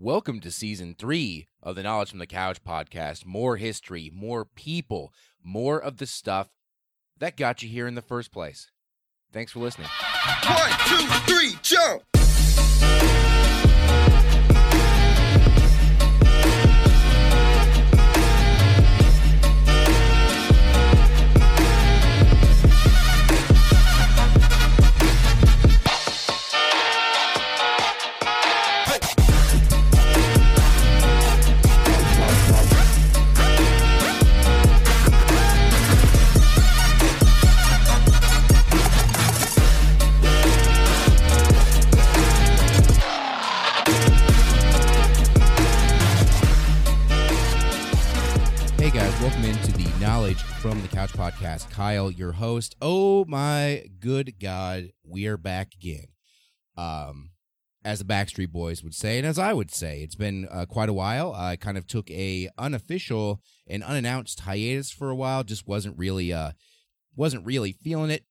Welcome to season three of the Knowledge from the Couch podcast. More history, more people, more of the stuff that got you here in the first place. Thanks for listening. One, two, three, jump! From the Couch podcast. Kyle, your host. Oh my good God, we are back again. Um, as the Backstreet Boys would say, and as I would say, it's been uh, quite a while. I kind of took a unofficial and unannounced hiatus for a while. Just wasn't really, uh, wasn't really feeling it,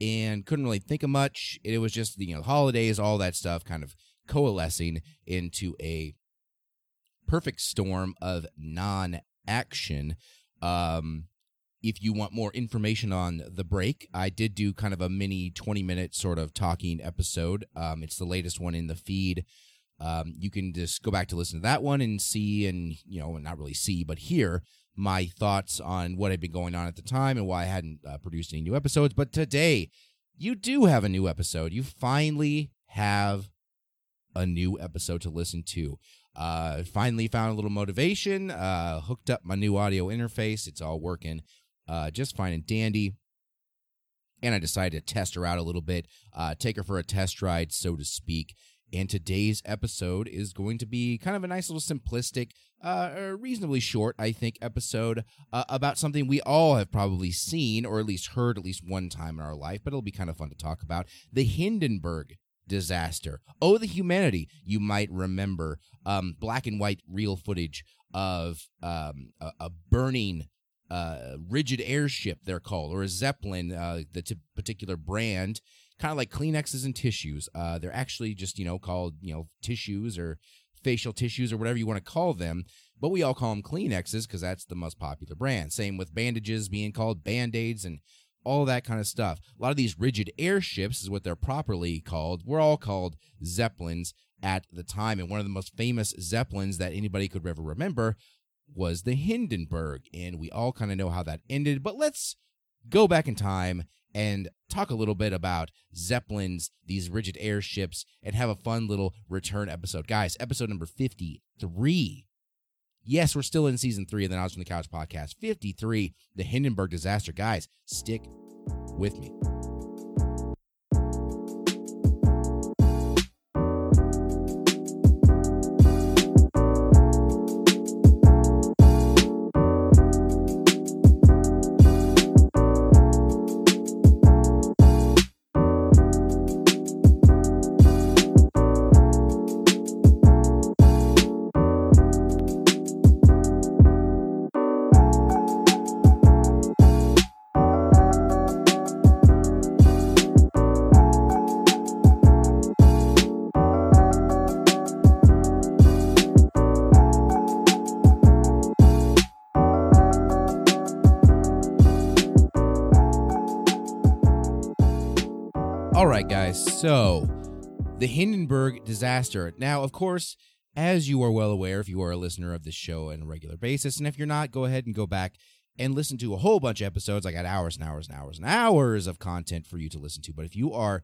and couldn't really think of much. It was just you know holidays, all that stuff, kind of coalescing into a perfect storm of non action. Um, if you want more information on the break, I did do kind of a mini 20 minute sort of talking episode. Um, it's the latest one in the feed. Um, you can just go back to listen to that one and see, and you know, not really see, but hear my thoughts on what had been going on at the time and why I hadn't uh, produced any new episodes. But today, you do have a new episode. You finally have a new episode to listen to. Uh, finally found a little motivation. Uh, hooked up my new audio interface. It's all working uh, just fine and dandy. And I decided to test her out a little bit, uh, take her for a test ride, so to speak. And today's episode is going to be kind of a nice little simplistic, uh, reasonably short, I think, episode uh, about something we all have probably seen or at least heard at least one time in our life, but it'll be kind of fun to talk about. The Hindenburg disaster. Oh, the humanity. You might remember um, black and white real footage of um, a, a burning uh, rigid airship, they're called, or a Zeppelin, uh, the t- particular brand, kind of like Kleenexes and tissues. Uh, they're actually just, you know, called, you know, tissues or facial tissues or whatever you want to call them. But we all call them Kleenexes because that's the most popular brand. Same with bandages being called band aids and all that kind of stuff. A lot of these rigid airships is what they're properly called. We're all called Zeppelins at the time. And one of the most famous Zeppelins that anybody could ever remember was the Hindenburg. And we all kind of know how that ended. But let's go back in time and talk a little bit about Zeppelins, these rigid airships, and have a fun little return episode. Guys, episode number 53. Yes, we're still in season three of the Knowledge from the Couch podcast. 53, the Hindenburg disaster. Guys, stick with me. So, the Hindenburg disaster. Now, of course, as you are well aware, if you are a listener of this show on a regular basis, and if you're not, go ahead and go back and listen to a whole bunch of episodes. I got hours and hours and hours and hours of content for you to listen to. But if you are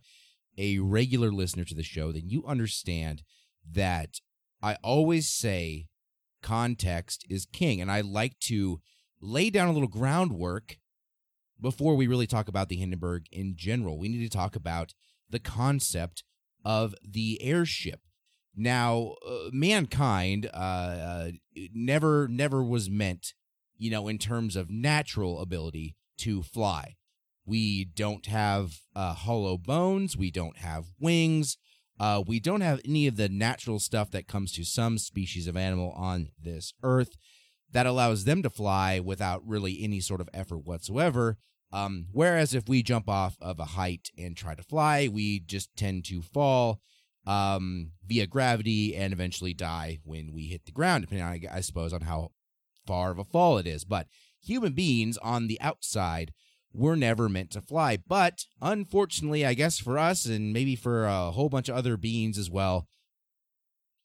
a regular listener to the show, then you understand that I always say context is king. And I like to lay down a little groundwork before we really talk about the Hindenburg in general. We need to talk about the concept of the airship. Now, uh, mankind uh, uh, never never was meant, you know, in terms of natural ability to fly. We don't have uh, hollow bones. We don't have wings. Uh, we don't have any of the natural stuff that comes to some species of animal on this earth that allows them to fly without really any sort of effort whatsoever. Um, whereas if we jump off of a height and try to fly, we just tend to fall um, via gravity and eventually die when we hit the ground, depending on, I suppose, on how far of a fall it is. But human beings on the outside were never meant to fly. But unfortunately, I guess for us and maybe for a whole bunch of other beings as well,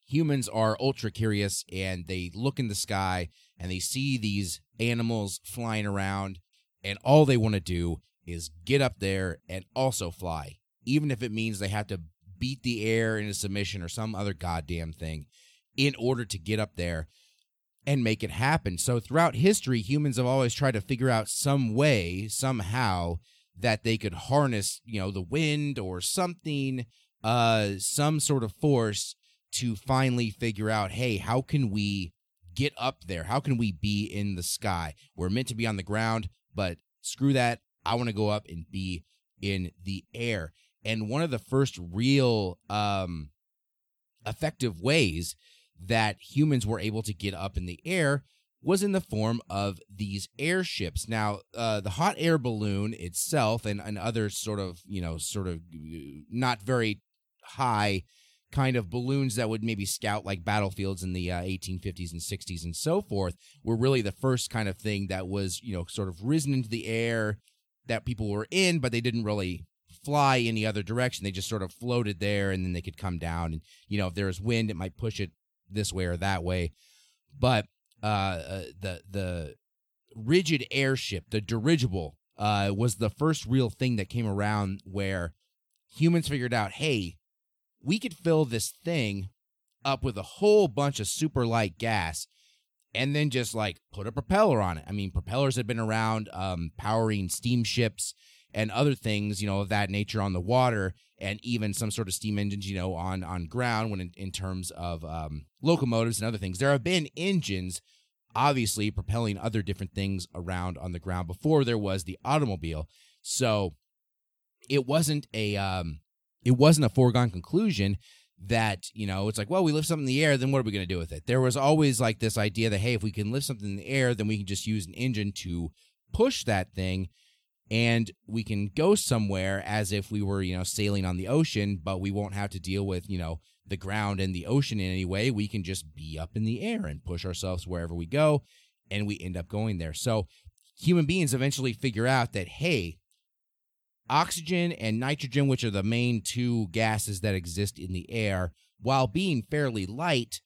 humans are ultra curious and they look in the sky and they see these animals flying around and all they want to do is get up there and also fly even if it means they have to beat the air into submission or some other goddamn thing in order to get up there and make it happen. So throughout history, humans have always tried to figure out some way, somehow, that they could harness, you know, the wind or something, uh, some sort of force to finally figure out, hey, how can we get up there? How can we be in the sky? We're meant to be on the ground, but screw that. I want to go up and be in the air and one of the first real um, effective ways that humans were able to get up in the air was in the form of these airships. Now, uh, the hot air balloon itself and, and other sort of, you know, sort of uh, not very high kind of balloons that would maybe scout like battlefields in the uh, 1850s and 60s and so forth were really the first kind of thing that was, you know, sort of risen into the air that people were in, but they didn't really fly any other direction. They just sort of floated there and then they could come down. And, you know, if there was wind, it might push it this way or that way. But uh, uh, the, the rigid airship, the dirigible, uh, was the first real thing that came around where humans figured out, hey, we could fill this thing up with a whole bunch of super light gas and then just like put a propeller on it. I mean, propellers had been around um, powering steamships and other things, you know, of that nature on the water, and even some sort of steam engines, you know, on on ground. When in, in terms of um, locomotives and other things, there have been engines, obviously propelling other different things around on the ground before there was the automobile. So it wasn't a um, it wasn't a foregone conclusion that you know it's like well we lift something in the air then what are we going to do with it there was always like this idea that hey if we can lift something in the air then we can just use an engine to push that thing and we can go somewhere as if we were, you know, sailing on the ocean, but we won't have to deal with, you know, the ground and the ocean in any way. We can just be up in the air and push ourselves wherever we go, and we end up going there. So human beings eventually figure out that, hey, oxygen and nitrogen, which are the main two gases that exist in the air, while being fairly light,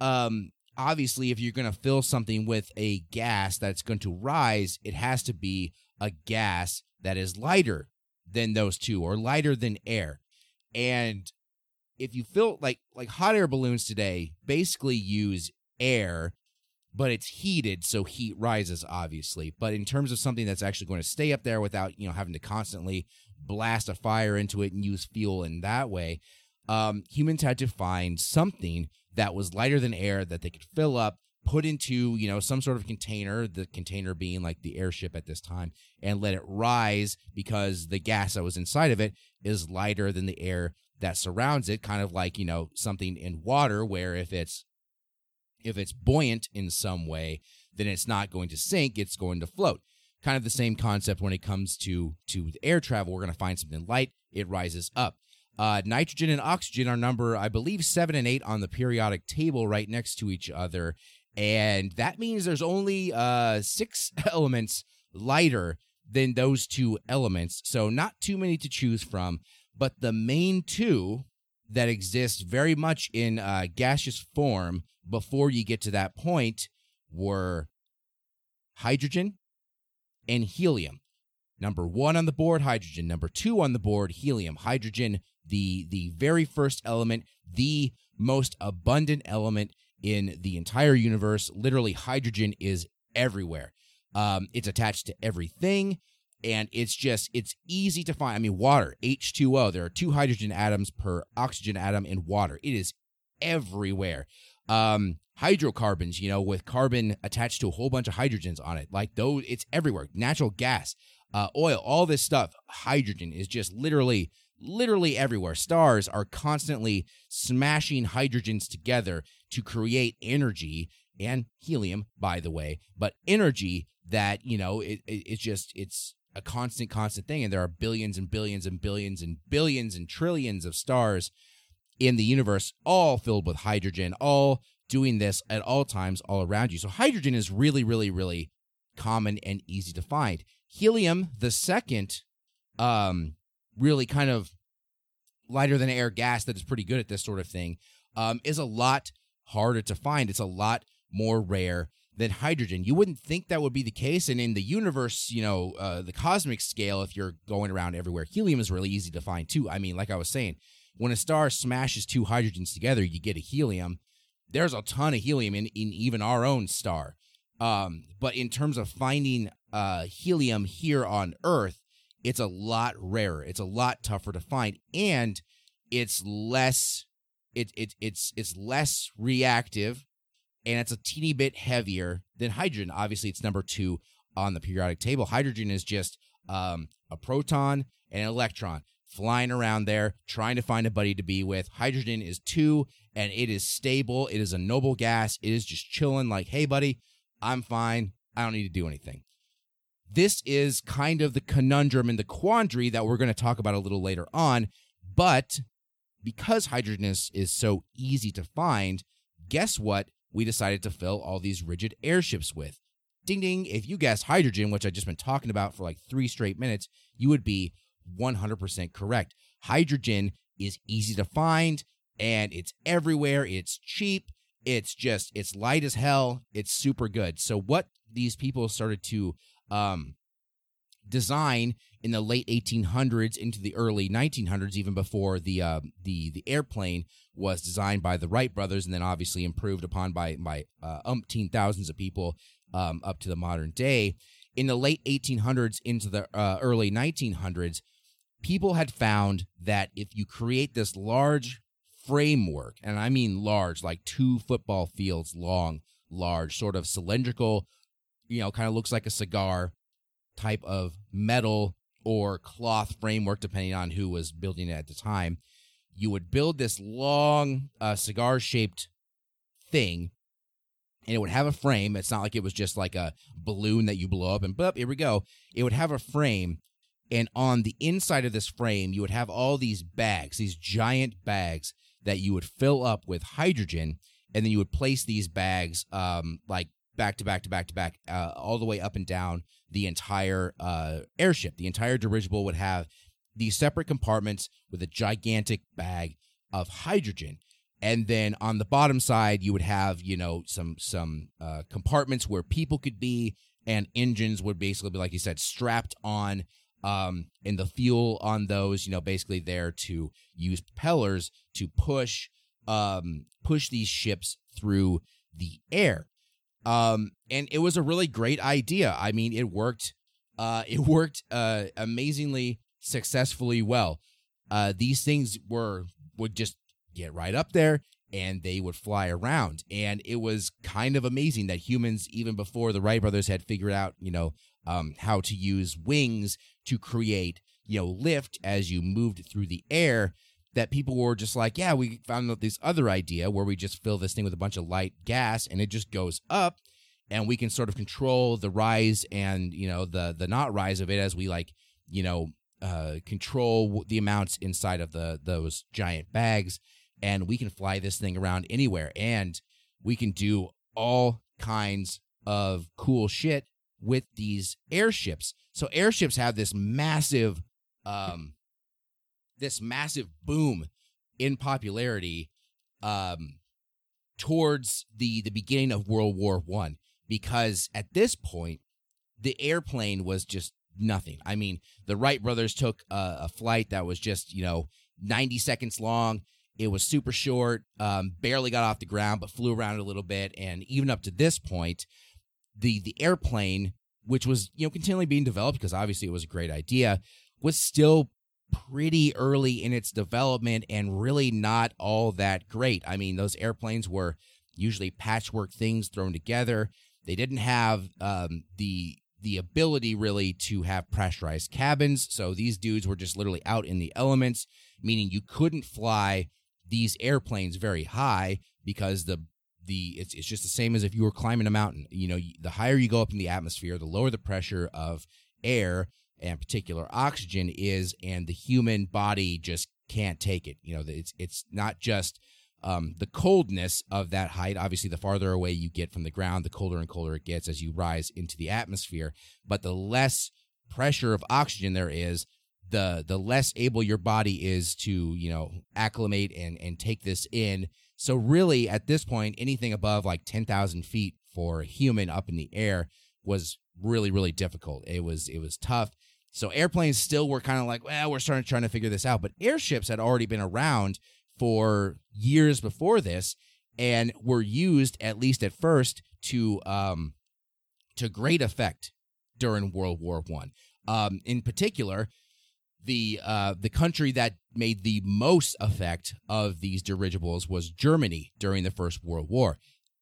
um, obviously, if you're going to fill something with a gas that's going to rise, it has to be a gas that is lighter than those two or lighter than air. And if you fill like like hot air balloons today basically use air but it's heated so heat rises obviously. But in terms of something that's actually going to stay up there without you know having to constantly blast a fire into it and use fuel in that way um, humans had to find something that was lighter than air that they could fill up put into you know some sort of container the container being like the airship at this time and let it rise because the gas that was inside of it is lighter than the air that surrounds it kind of like you know something in water where if it's if it's buoyant in some way then it's not going to sink it's going to float kind of the same concept when it comes to to air travel we're going to find something light it rises up uh, nitrogen and oxygen are number, I believe, seven and eight on the periodic table right next to each other and that means there's only uh, six elements lighter than those two elements. So not too many to choose from, but the main two that exist very much in uh, gaseous form before you get to that point were hydrogen and helium. Number one on the board, hydrogen. Number two on the board, helium. Hydrogen, the the very first element, the most abundant element in the entire universe. Literally, hydrogen is everywhere. Um, it's attached to everything, and it's just it's easy to find. I mean, water, H2O. There are two hydrogen atoms per oxygen atom in water. It is everywhere. Um, hydrocarbons, you know, with carbon attached to a whole bunch of hydrogens on it, like those, it's everywhere. Natural gas, uh, oil, all this stuff. Hydrogen is just literally literally everywhere. Stars are constantly smashing hydrogens together to create energy and helium, by the way, but energy that, you know, it, it, it's just, it's a constant, constant thing. And there are billions and billions and billions and billions and trillions of stars in the universe, all filled with hydrogen, all doing this at all times, all around you. So hydrogen is really, really, really common and easy to find. Helium, the second, um, really kind of lighter than air gas that is pretty good at this sort of thing, um, is a lot harder to find. It's a lot more rare than hydrogen. You wouldn't think that would be the case. And in the universe, you know, uh, the cosmic scale, if you're going around everywhere, helium is really easy to find too. I mean, like I was saying, when a star smashes two hydrogens together, you get a helium. There's a ton of helium in, in even our own star. Um, but in terms of finding uh, helium here on Earth, it's a lot rarer. It's a lot tougher to find, and it's less. It, it it's it's less reactive and it's a teeny bit heavier than hydrogen. Obviously, it's number two on the periodic table. Hydrogen is just um, a proton and an electron flying around there trying to find a buddy to be with. Hydrogen is two and it is stable. It is a noble gas. It is just chilling, like, hey, buddy, I'm fine. I don't need to do anything. This is kind of the conundrum and the quandary that we're going to talk about a little later on. But because hydrogen is, is so easy to find, guess what? We decided to fill all these rigid airships with. Ding ding, if you guessed hydrogen, which I've just been talking about for like three straight minutes, you would be 100% correct. Hydrogen is easy to find and it's everywhere. It's cheap. It's just, it's light as hell. It's super good. So, what these people started to um, design in the late 1800s into the early 1900s, even before the uh, the the airplane was designed by the Wright brothers, and then obviously improved upon by by uh, umpteen thousands of people um, up to the modern day. In the late 1800s into the uh, early 1900s, people had found that if you create this large framework, and I mean large, like two football fields long, large, sort of cylindrical, you know, kind of looks like a cigar type of metal or cloth framework, depending on who was building it at the time. You would build this long uh, cigar shaped thing, and it would have a frame. It's not like it was just like a balloon that you blow up and boop, here we go. It would have a frame, and on the inside of this frame, you would have all these bags, these giant bags that you would fill up with hydrogen, and then you would place these bags um, like back to back to back to back, uh, all the way up and down the entire uh, airship. The entire dirigible would have these separate compartments with a gigantic bag of hydrogen. And then on the bottom side, you would have, you know, some some uh, compartments where people could be, and engines would basically be, like you said, strapped on. Um, and the fuel on those, you know, basically there to use propellers to push um, push these ships through the air. Um, and it was a really great idea. I mean, it worked. Uh, it worked uh, amazingly successfully well. Uh, these things were would just get right up there and they would fly around. And it was kind of amazing that humans, even before the Wright brothers had figured out, you know, um, how to use wings to create, you know, lift as you moved through the air, that people were just like, yeah, we found out this other idea where we just fill this thing with a bunch of light gas and it just goes up and we can sort of control the rise and, you know, the the not rise of it as we like, you know, uh, control the amounts inside of the those giant bags and we can fly this thing around anywhere and we can do all kinds of cool shit with these airships. So airships have this massive um this massive boom in popularity um, towards the the beginning of World War One because at this point the airplane was just nothing. I mean, the Wright brothers took a, a flight that was just you know 90 seconds long. It was super short, um, barely got off the ground, but flew around a little bit. And even up to this point, the the airplane, which was you know continually being developed because obviously it was a great idea, was still pretty early in its development and really not all that great. I mean, those airplanes were usually patchwork things thrown together. They didn't have um, the the ability really to have pressurized cabins, so these dudes were just literally out in the elements, meaning you couldn't fly these airplanes very high because the the it's, it's just the same as if you were climbing a mountain. You know, the higher you go up in the atmosphere, the lower the pressure of air and particular oxygen is, and the human body just can't take it. You know, it's it's not just um, the coldness of that height. Obviously, the farther away you get from the ground, the colder and colder it gets as you rise into the atmosphere. But the less pressure of oxygen there is, the the less able your body is to you know acclimate and and take this in. So really, at this point, anything above like ten thousand feet for a human up in the air was really really difficult. It was it was tough. So airplanes still were kind of like, well, we're starting trying to figure this out. But airships had already been around for years before this, and were used at least at first to um to great effect during World War One. Um, in particular, the uh, the country that made the most effect of these dirigibles was Germany during the First World War.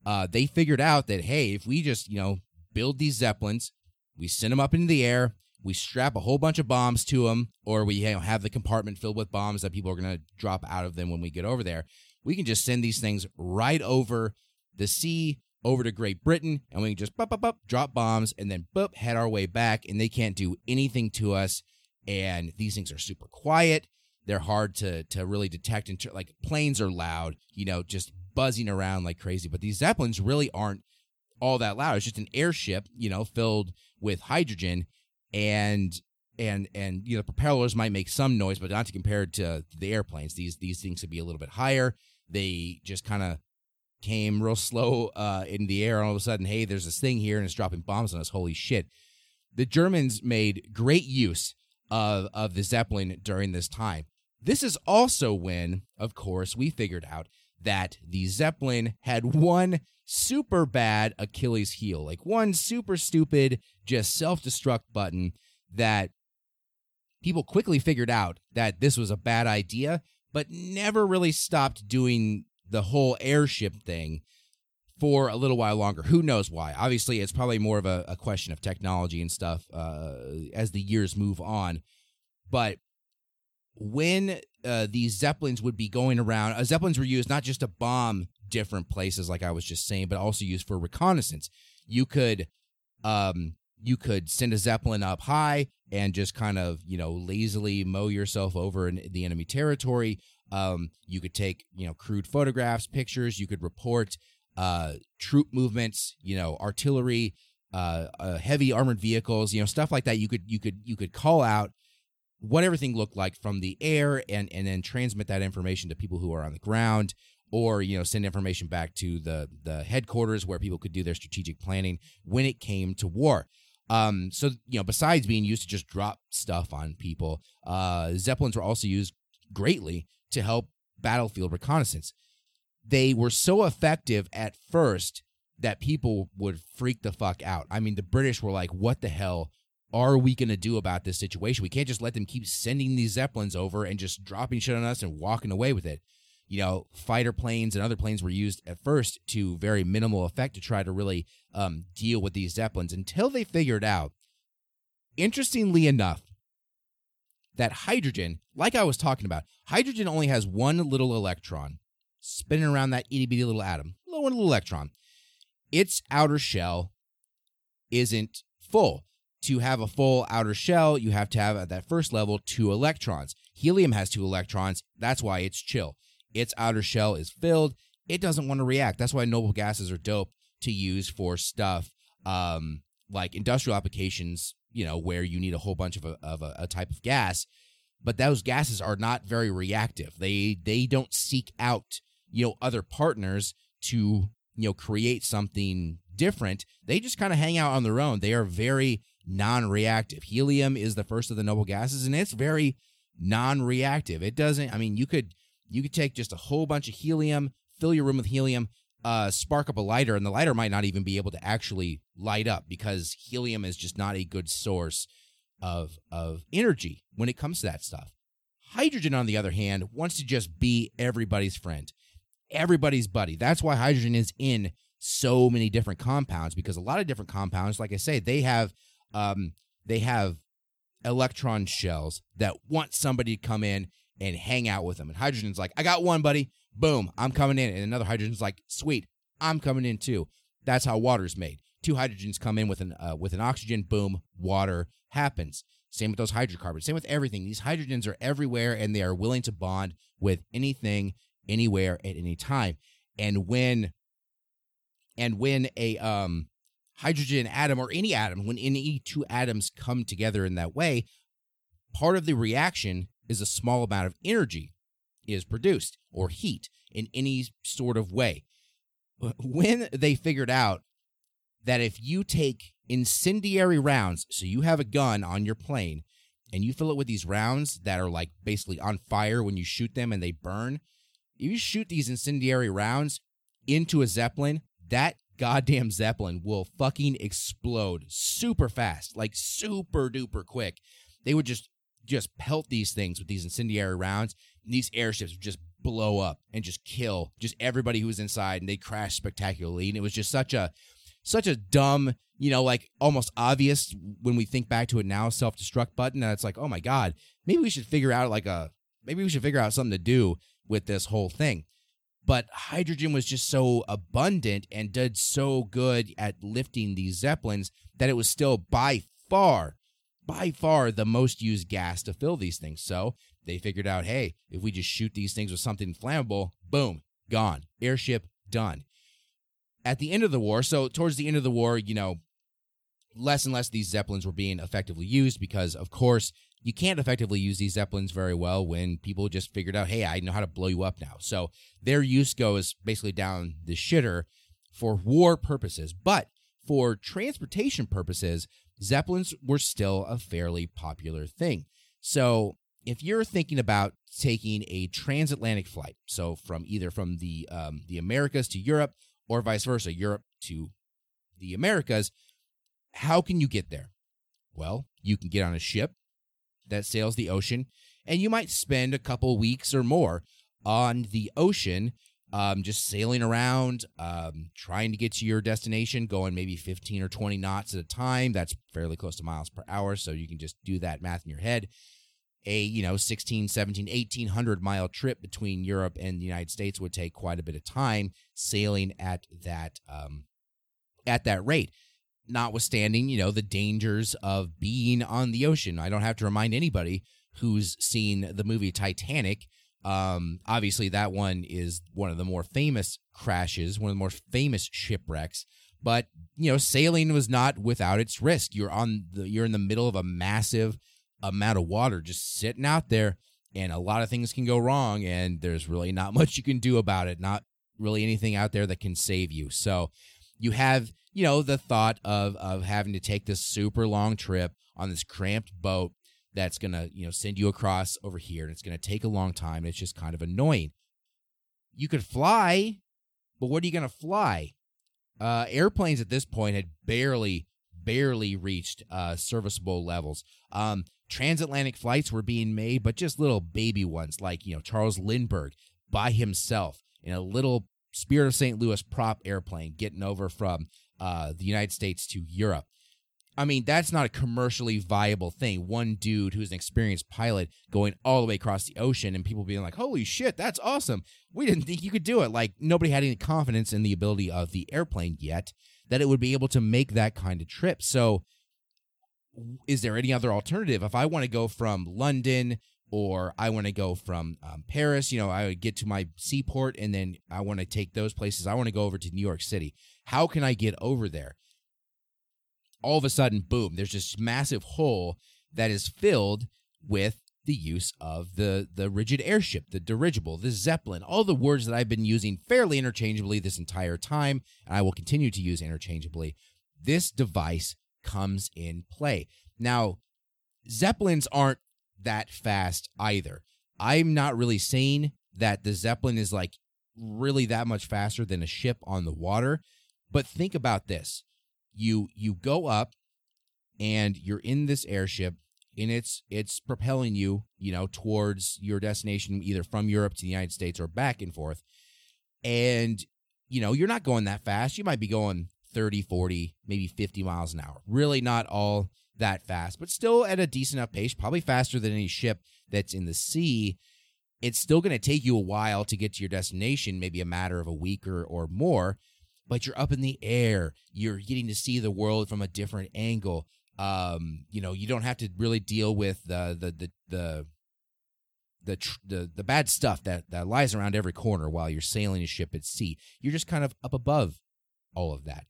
Uh, they figured out that hey, if we just you know build these zeppelins, we send them up into the air, we strap a whole bunch of bombs to them, or we you know, have the compartment filled with bombs that people are going to drop out of them when we get over there. We can just send these things right over the sea over to Great Britain, and we can just bup, bup, bup, drop bombs and then boop, head our way back, and they can't do anything to us. And these things are super quiet. They're hard to to really detect. And like planes are loud, you know, just buzzing around like crazy. But these zeppelins really aren't all that loud. It's just an airship, you know, filled with hydrogen, and and and you know, propellers might make some noise, but not to compare to the airplanes. These these things could be a little bit higher. They just kind of came real slow uh, in the air. And all of a sudden, hey, there's this thing here and it's dropping bombs on us. Holy shit. The Germans made great use of, of the Zeppelin during this time. This is also when, of course, we figured out that the Zeppelin had one super bad Achilles heel, like one super stupid, just self destruct button that people quickly figured out that this was a bad idea, but never really stopped doing the whole airship thing for a little while longer. Who knows why? Obviously, it's probably more of a, a question of technology and stuff uh, as the years move on. But when uh, these zeppelins would be going around, uh, zeppelins were used not just to bomb different places, like I was just saying, but also used for reconnaissance. You could, um, you could send a zeppelin up high and just kind of, you know, lazily mow yourself over in the enemy territory. Um, you could take, you know, crude photographs, pictures. You could report uh, troop movements, you know, artillery, uh, uh, heavy armored vehicles, you know, stuff like that. You could you could you could call out what everything looked like from the air and and then transmit that information to people who are on the ground or you know send information back to the the headquarters where people could do their strategic planning when it came to war um so you know besides being used to just drop stuff on people uh zeppelins were also used greatly to help battlefield reconnaissance. They were so effective at first that people would freak the fuck out. I mean, the British were like, what the hell are we going to do about this situation? We can't just let them keep sending these Zeppelins over and just dropping shit on us and walking away with it. You know, fighter planes and other planes were used at first to very minimal effect to try to really um, deal with these Zeppelins until they figured out, interestingly enough, that hydrogen, like I was talking about, hydrogen only has one little electron spinning around that itty bitty little atom, one little electron. Its outer shell isn't full. To have a full outer shell, you have to have at that first level two electrons. Helium has two electrons. That's why it's chill. Its outer shell is filled. It doesn't want to react. That's why noble gases are dope to use for stuff um, like industrial applications you know, where you need a whole bunch of a, of a, a type of gas, but those gases are not very reactive. They they don't seek out you know other partners to you know create something different. They just kind of hang out on their own. They are very non-reactive. Helium is the first of the noble gases, and it's very non-reactive. It doesn't. I mean, you could you could take just a whole bunch of helium, fill your room with helium, uh, spark up a lighter, and the lighter might not even be able to actually light up because helium is just not a good source of of energy when it comes to that stuff. Hydrogen, on the other hand, wants to just be everybody's friend, everybody's buddy. That's why hydrogen is in so many different compounds because a lot of different compounds, like I say, they have um, they have electron shells that want somebody to come in and hang out with them. And hydrogen's like, I got one, buddy. Boom, I'm coming in. And another hydrogen's like, sweet, I'm coming in too. That's how water's made. Two hydrogens come in with an uh, with an oxygen. Boom, water happens. Same with those hydrocarbons. Same with everything. These hydrogens are everywhere and they are willing to bond with anything, anywhere, at any time. And when and when a um hydrogen atom or any atom, when any two atoms come together in that way, part of the reaction is a small amount of energy is produced or heat in any sort of way. When they figured out that if you take incendiary rounds, so you have a gun on your plane and you fill it with these rounds that are like basically on fire when you shoot them and they burn, if you shoot these incendiary rounds into a Zeppelin, that goddamn Zeppelin will fucking explode super fast, like super duper quick. They would just just pelt these things with these incendiary rounds. And these airships would just blow up and just kill just everybody who was inside and they crashed spectacularly. And it was just such a such a dumb, you know, like almost obvious when we think back to it now, self destruct button. And it's like, oh my God, maybe we should figure out like a maybe we should figure out something to do with this whole thing. But hydrogen was just so abundant and did so good at lifting these zeppelins that it was still by far, by far the most used gas to fill these things. So they figured out, hey, if we just shoot these things with something flammable, boom, gone. Airship done. At the end of the war, so towards the end of the war, you know, less and less these zeppelins were being effectively used because, of course, you can't effectively use these zeppelins very well when people just figured out, hey, I know how to blow you up now. So their use goes basically down the shitter for war purposes. But for transportation purposes, zeppelins were still a fairly popular thing. So if you're thinking about taking a transatlantic flight, so from either from the um, the Americas to Europe or vice versa, Europe to the Americas, how can you get there? Well, you can get on a ship that sails the ocean, and you might spend a couple weeks or more on the ocean, um, just sailing around, um, trying to get to your destination, going maybe 15 or 20 knots at a time. That's fairly close to miles per hour, so you can just do that math in your head. A, you know, 16, 17, 1800 mile trip between Europe and the United States would take quite a bit of time sailing at that um, at that rate notwithstanding, you know, the dangers of being on the ocean. I don't have to remind anybody who's seen the movie Titanic. Um, obviously, that one is one of the more famous crashes, one of the more famous shipwrecks. But you know, sailing was not without its risk. You're on the, you're in the middle of a massive amount of water, just sitting out there, and a lot of things can go wrong. And there's really not much you can do about it. Not really anything out there that can save you. So you have you know, the thought of of having to take this super long trip on this cramped boat that's going to, you know, send you across over here and it's going to take a long time. and It's just kind of annoying. You could fly, but what are you going to fly? Uh, airplanes at this point had barely, barely reached uh, serviceable levels. Um, transatlantic flights were being made, but just little baby ones, like you know Charles Lindbergh by himself in a little Spirit of St. Louis prop airplane getting over from uh, the United States to Europe. I mean, that's not a commercially viable thing. One dude who's an experienced pilot going all the way across the ocean and people being like, holy shit, that's awesome. We didn't think you could do it. Like, nobody had any confidence in the ability of the airplane yet that it would be able to make that kind of trip. So, is there any other alternative? If I want to go from London or I want to go from um, Paris, you know, I would get to my seaport and then I want to take those places. I want to go over to New York City. How can I get over there? All of a sudden, boom, there's this massive hole that is filled with the use of the the rigid airship, the dirigible, the zeppelin, all the words that I've been using fairly interchangeably this entire time, and I will continue to use interchangeably. This device comes in play. Now, zeppelins aren't that fast either. I'm not really saying that the zeppelin is like really that much faster than a ship on the water but think about this. You you go up and you're in this airship and it's it's propelling you, you know, towards your destination either from Europe to the United States or back and forth. And you know, you're not going that fast. You might be going 30, 40, maybe 50 miles an hour. Really not all that fast, but still at a decent enough pace, probably faster than any ship that's in the sea. It's still going to take you a while to get to your destination, maybe a matter of a week or, or more but you're up in the air. You're getting to see the world from a different angle. Um, you know, you don't have to really deal with the the the the the tr- the, the bad stuff that that lies around every corner while you're sailing a ship at sea. You're just kind of up above all of that,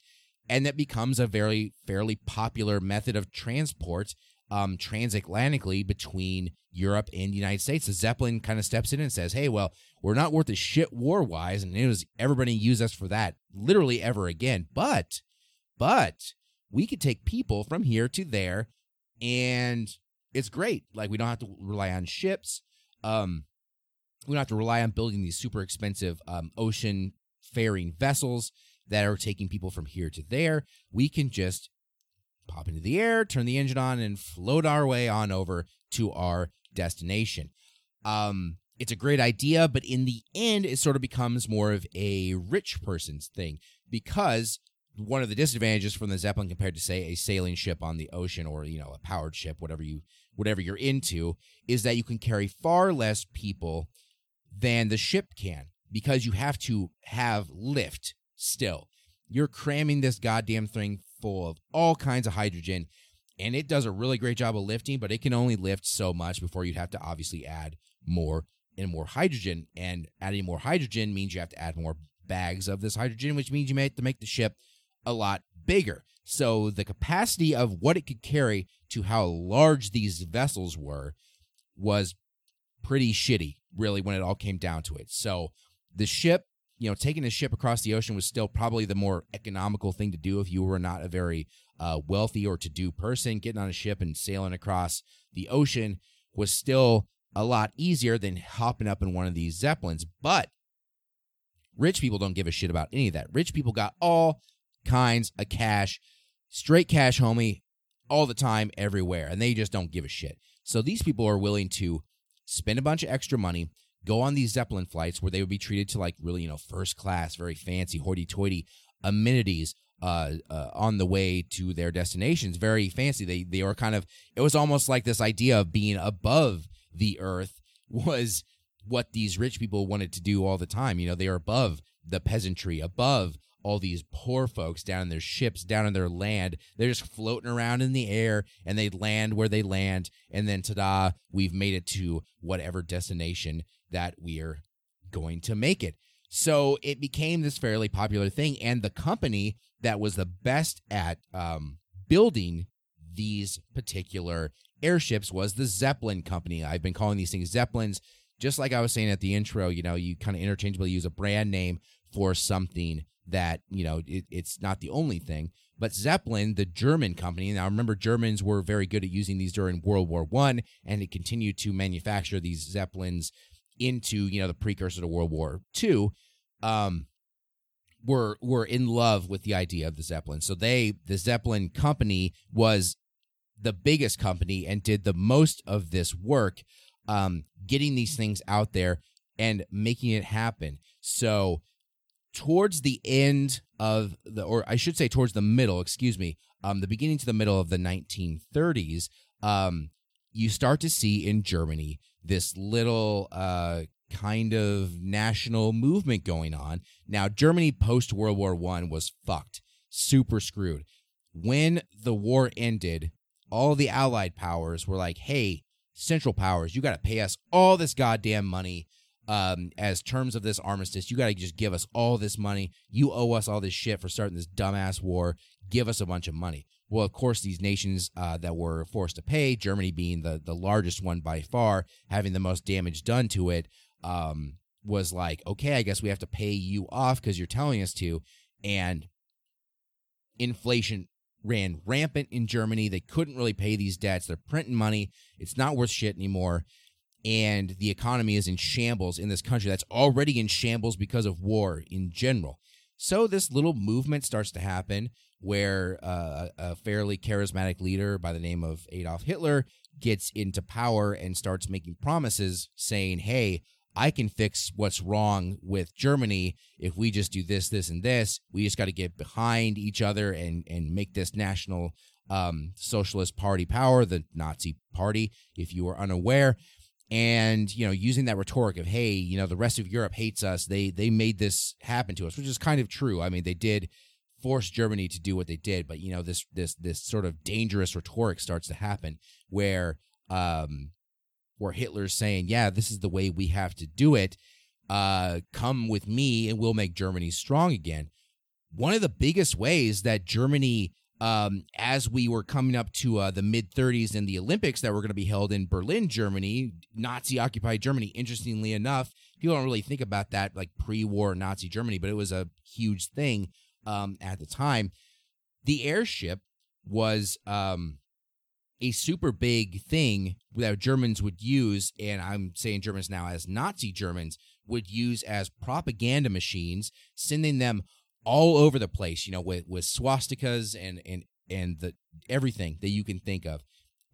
and that becomes a very fairly popular method of transport um, transatlantically between Europe and the United States. The Zeppelin kind of steps in and says, "Hey, well, we're not worth a shit war wise, and it was everybody use us for that literally ever again. But, but we could take people from here to there, and it's great. Like we don't have to rely on ships. Um, we don't have to rely on building these super expensive um, ocean faring vessels that are taking people from here to there. We can just pop into the air, turn the engine on, and float our way on over to our destination. Um, it's a great idea, but in the end, it sort of becomes more of a rich person's thing because one of the disadvantages from the Zeppelin compared to say a sailing ship on the ocean or you know a powered ship, whatever you whatever you're into, is that you can carry far less people than the ship can because you have to have lift still. You're cramming this goddamn thing full of all kinds of hydrogen and it does a really great job of lifting, but it can only lift so much before you'd have to obviously add more and more hydrogen. And adding more hydrogen means you have to add more bags of this hydrogen, which means you may have to make the ship a lot bigger. So the capacity of what it could carry to how large these vessels were was pretty shitty, really, when it all came down to it. So the ship, you know, taking a ship across the ocean was still probably the more economical thing to do if you were not a very uh, wealthy or to do person. Getting on a ship and sailing across the ocean was still a lot easier than hopping up in one of these Zeppelins. But rich people don't give a shit about any of that. Rich people got all kinds of cash, straight cash, homie, all the time, everywhere, and they just don't give a shit. So these people are willing to spend a bunch of extra money, go on these Zeppelin flights where they would be treated to like really, you know, first class, very fancy, hoity-toity amenities. Uh, uh, on the way to their destinations, very fancy. They they were kind of. It was almost like this idea of being above the earth was what these rich people wanted to do all the time. You know, they are above the peasantry, above all these poor folks down in their ships, down in their land. They're just floating around in the air and they land where they land. And then, ta da, we've made it to whatever destination that we're going to make it. So it became this fairly popular thing. And the company that was the best at um, building these particular airships was the Zeppelin company. I've been calling these things Zeppelins. Just like I was saying at the intro, you know, you kind of interchangeably use a brand name for something that you know it, it's not the only thing but zeppelin the german company now remember germans were very good at using these during world war one and it continued to manufacture these zeppelins into you know the precursor to world war two um were were in love with the idea of the zeppelin. So they the zeppelin company was the biggest company and did the most of this work um getting these things out there and making it happen. So towards the end of the, or I should say towards the middle, excuse me, um, the beginning to the middle of the 1930s, um, you start to see in Germany this little uh, kind of national movement going on. Now, Germany post World War One was fucked, super screwed. When the war ended, all the Allied powers were like, "Hey, Central Powers, you got to pay us all this goddamn money." um, as terms of this armistice, you got to just give us all this money. You owe us all this shit for starting this dumbass war. Give us a bunch of money. Well, of course, these nations uh, that were forced to pay, Germany being the the largest one by far, having the most damage done to it, um, was like, okay, I guess we have to pay you off because you're telling us to, and inflation ran rampant in Germany. They couldn't really pay these debts. They're printing money. It's not worth shit anymore and the economy is in shambles in this country that's already in shambles because of war in general. So this little movement starts to happen where uh, a fairly charismatic leader by the name of Adolf Hitler gets into power and starts making promises saying, "Hey, I can fix what's wrong with Germany if we just do this, this, and this. We just got to get behind each other and and make this national um, socialist party power, the Nazi party. If you are unaware, and you know using that rhetoric of hey you know the rest of europe hates us they they made this happen to us which is kind of true i mean they did force Germany to do what they did. But you know, this this this sort of dangerous rhetoric starts to happen where um where Hitler's saying, "Yeah, this is the way we have to do it. Uh, come with me, and we'll make Germany strong again." One of the biggest ways that Germany um, as we were coming up to uh, the mid 30s and the Olympics that were going to be held in Berlin, Germany, Nazi occupied Germany. Interestingly enough, people don't really think about that like pre war Nazi Germany, but it was a huge thing um, at the time. The airship was um, a super big thing that Germans would use, and I'm saying Germans now as Nazi Germans would use as propaganda machines, sending them all over the place, you know, with, with swastikas and, and, and the everything that you can think of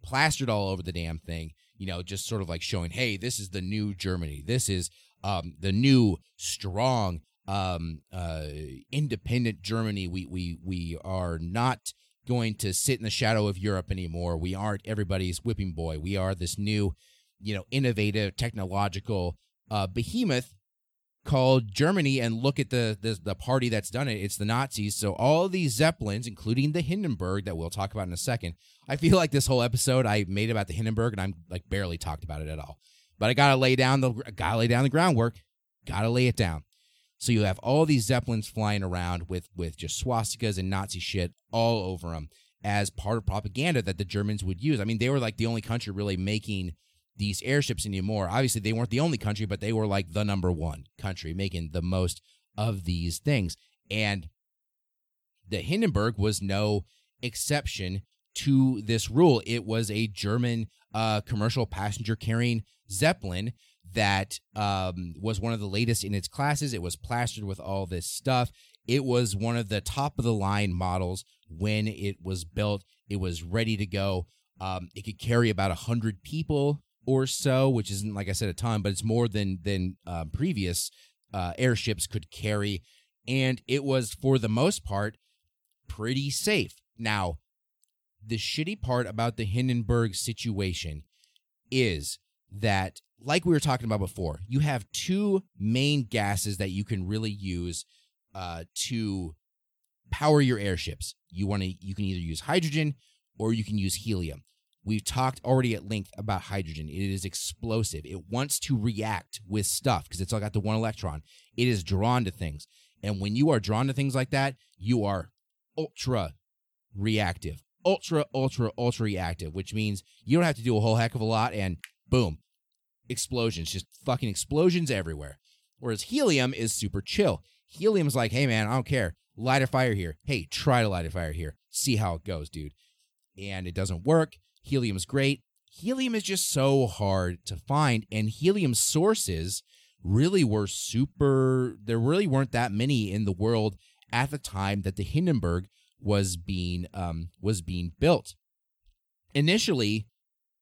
plastered all over the damn thing, you know, just sort of like showing, hey, this is the new Germany. This is um, the new strong, um, uh, independent Germany. We, we, we are not going to sit in the shadow of Europe anymore. We aren't everybody's whipping boy. We are this new, you know, innovative, technological uh, behemoth called Germany and look at the, the the party that's done it. It's the Nazis. So all these Zeppelins, including the Hindenburg that we'll talk about in a second. I feel like this whole episode I made about the Hindenburg and I'm like barely talked about it at all. But I gotta lay down the gotta lay down the groundwork. Gotta lay it down. So you have all these Zeppelins flying around with with just swastikas and Nazi shit all over them as part of propaganda that the Germans would use. I mean, they were like the only country really making these airships anymore. Obviously, they weren't the only country, but they were like the number one country making the most of these things. And the Hindenburg was no exception to this rule. It was a German uh, commercial passenger carrying Zeppelin that um, was one of the latest in its classes. It was plastered with all this stuff. It was one of the top of the line models when it was built. It was ready to go. Um, it could carry about 100 people or so, which isn't like I said a ton, but it's more than than uh, previous uh, airships could carry, and it was for the most part pretty safe. Now, the shitty part about the Hindenburg situation is that, like we were talking about before, you have two main gases that you can really use uh, to power your airships. You want to you can either use hydrogen or you can use helium. We've talked already at length about hydrogen. It is explosive. It wants to react with stuff because it's all got the one electron. It is drawn to things. And when you are drawn to things like that, you are ultra reactive. Ultra, ultra, ultra reactive, which means you don't have to do a whole heck of a lot and boom, explosions, just fucking explosions everywhere. Whereas helium is super chill. Helium's like, hey man, I don't care. Light a fire here. Hey, try to light a fire here. See how it goes, dude. And it doesn't work. Helium's great. Helium is just so hard to find, and helium sources really were super. There really weren't that many in the world at the time that the Hindenburg was being um, was being built. Initially,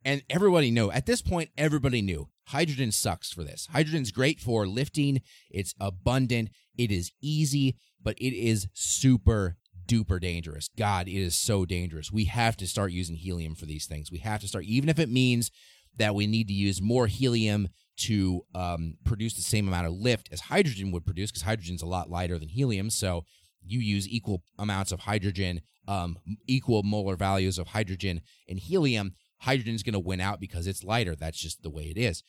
and everybody knew at this point, everybody knew hydrogen sucks for this. Hydrogen's great for lifting. It's abundant. It is easy, but it is super duper dangerous. God, it is so dangerous. We have to start using helium for these things. We have to start, even if it means that we need to use more helium to um, produce the same amount of lift as hydrogen would produce, because hydrogen's a lot lighter than helium. So you use equal amounts of hydrogen, um, equal molar values of hydrogen and helium. Hydrogen's going to win out because it's lighter. That's just the way it is.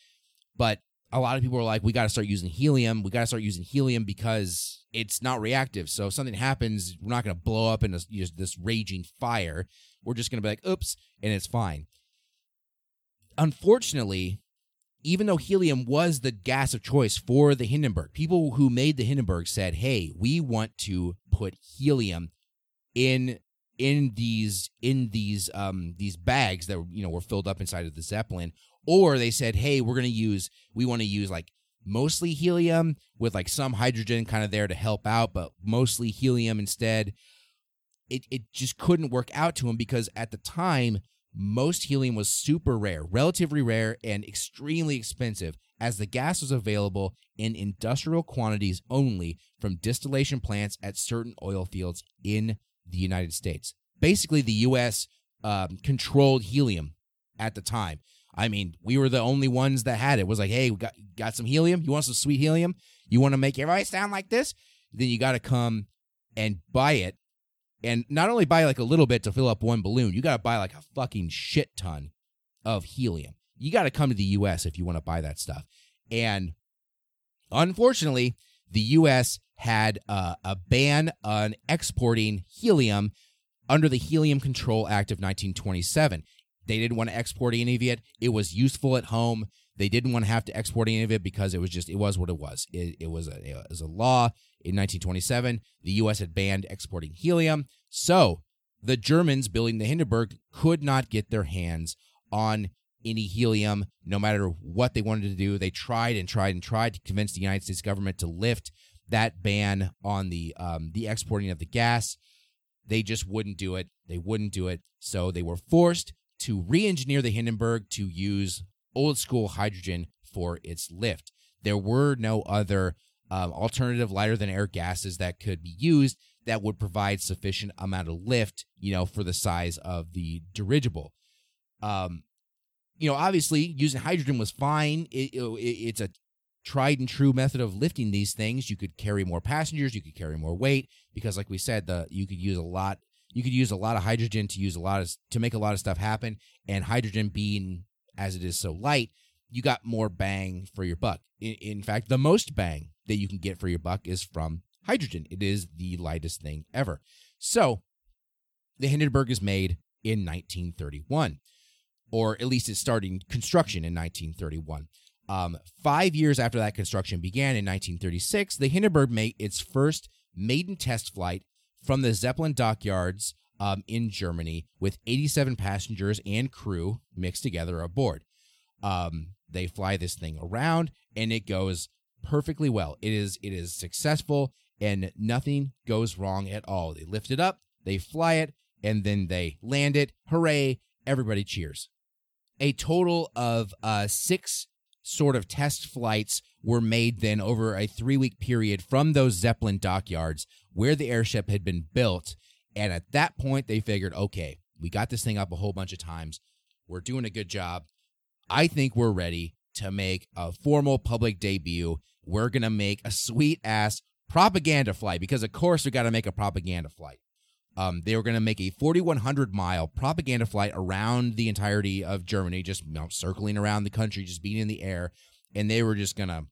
But a lot of people are like, we got to start using helium. We got to start using helium because it's not reactive. So if something happens, we're not going to blow up in this, this raging fire. We're just going to be like, oops, and it's fine. Unfortunately, even though helium was the gas of choice for the Hindenburg, people who made the Hindenburg said, "Hey, we want to put helium in in these in these um these bags that you know were filled up inside of the Zeppelin or they said, hey, we're going to use, we want to use like mostly helium with like some hydrogen kind of there to help out, but mostly helium instead. It, it just couldn't work out to him because at the time, most helium was super rare, relatively rare, and extremely expensive, as the gas was available in industrial quantities only from distillation plants at certain oil fields in the United States. Basically, the U.S. Um, controlled helium at the time. I mean, we were the only ones that had it. it was like, hey, we got got some helium. You want some sweet helium? You want to make everybody sound like this? Then you got to come and buy it And not only buy like a little bit to fill up one balloon, you got to buy like a fucking shit ton of helium. You got to come to the US if you want to buy that stuff. And unfortunately, the US had uh, a ban on exporting helium under the Helium Control Act of 1927. They didn't want to export any of it. It was useful at home. They didn't want to have to export any of it because it was just it was what it was. It, it was a it was a law in 1927. The U.S. had banned exporting helium, so the Germans building the Hindenburg could not get their hands on any helium, no matter what they wanted to do. They tried and tried and tried to convince the United States government to lift that ban on the um, the exporting of the gas. They just wouldn't do it. They wouldn't do it. So they were forced to re-engineer the Hindenburg to use old school hydrogen for its lift. There were no other um, alternative lighter than air gases that could be used that would provide sufficient amount of lift, you know, for the size of the dirigible. Um, you know, obviously using hydrogen was fine. It, it, it's a tried and true method of lifting these things. You could carry more passengers, you could carry more weight because, like we said, the you could use a lot. You could use a lot of hydrogen to use a lot of to make a lot of stuff happen. And hydrogen being as it is so light, you got more bang for your buck. In, in fact, the most bang that you can get for your buck is from hydrogen. It is the lightest thing ever. So, the Hindenburg is made in 1931, or at least it's starting construction in 1931. Um, five years after that construction began in 1936, the Hindenburg made its first maiden test flight from the Zeppelin dockyards um, in Germany with 87 passengers and crew mixed together aboard. Um, they fly this thing around and it goes perfectly well. It is it is successful and nothing goes wrong at all. They lift it up, they fly it, and then they land it. Hooray! Everybody cheers. A total of uh, six sort of test flights were made then over a three week period from those Zeppelin dockyards where the airship had been built. And at that point, they figured, okay, we got this thing up a whole bunch of times. We're doing a good job. I think we're ready to make a formal public debut. We're going to make a sweet ass propaganda flight because, of course, we got to make a propaganda flight. Um, they were going to make a 4,100 mile propaganda flight around the entirety of Germany, just you know, circling around the country, just being in the air, and they were just gonna,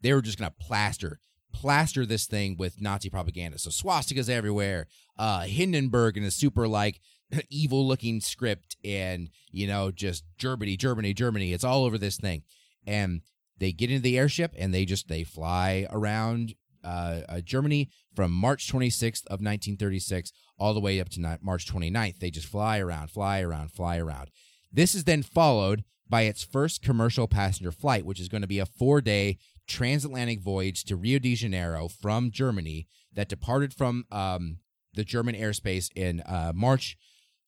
they were just gonna plaster, plaster this thing with Nazi propaganda. So swastikas everywhere, uh, Hindenburg in a super like evil looking script, and you know, just Germany, Germany, Germany. It's all over this thing, and they get into the airship and they just they fly around uh, uh, Germany from March 26th of 1936 all the way up to March 29th. They just fly around, fly around, fly around. This is then followed by its first commercial passenger flight, which is going to be a four day transatlantic voyage to Rio de Janeiro from Germany that departed from um, the German airspace in uh, March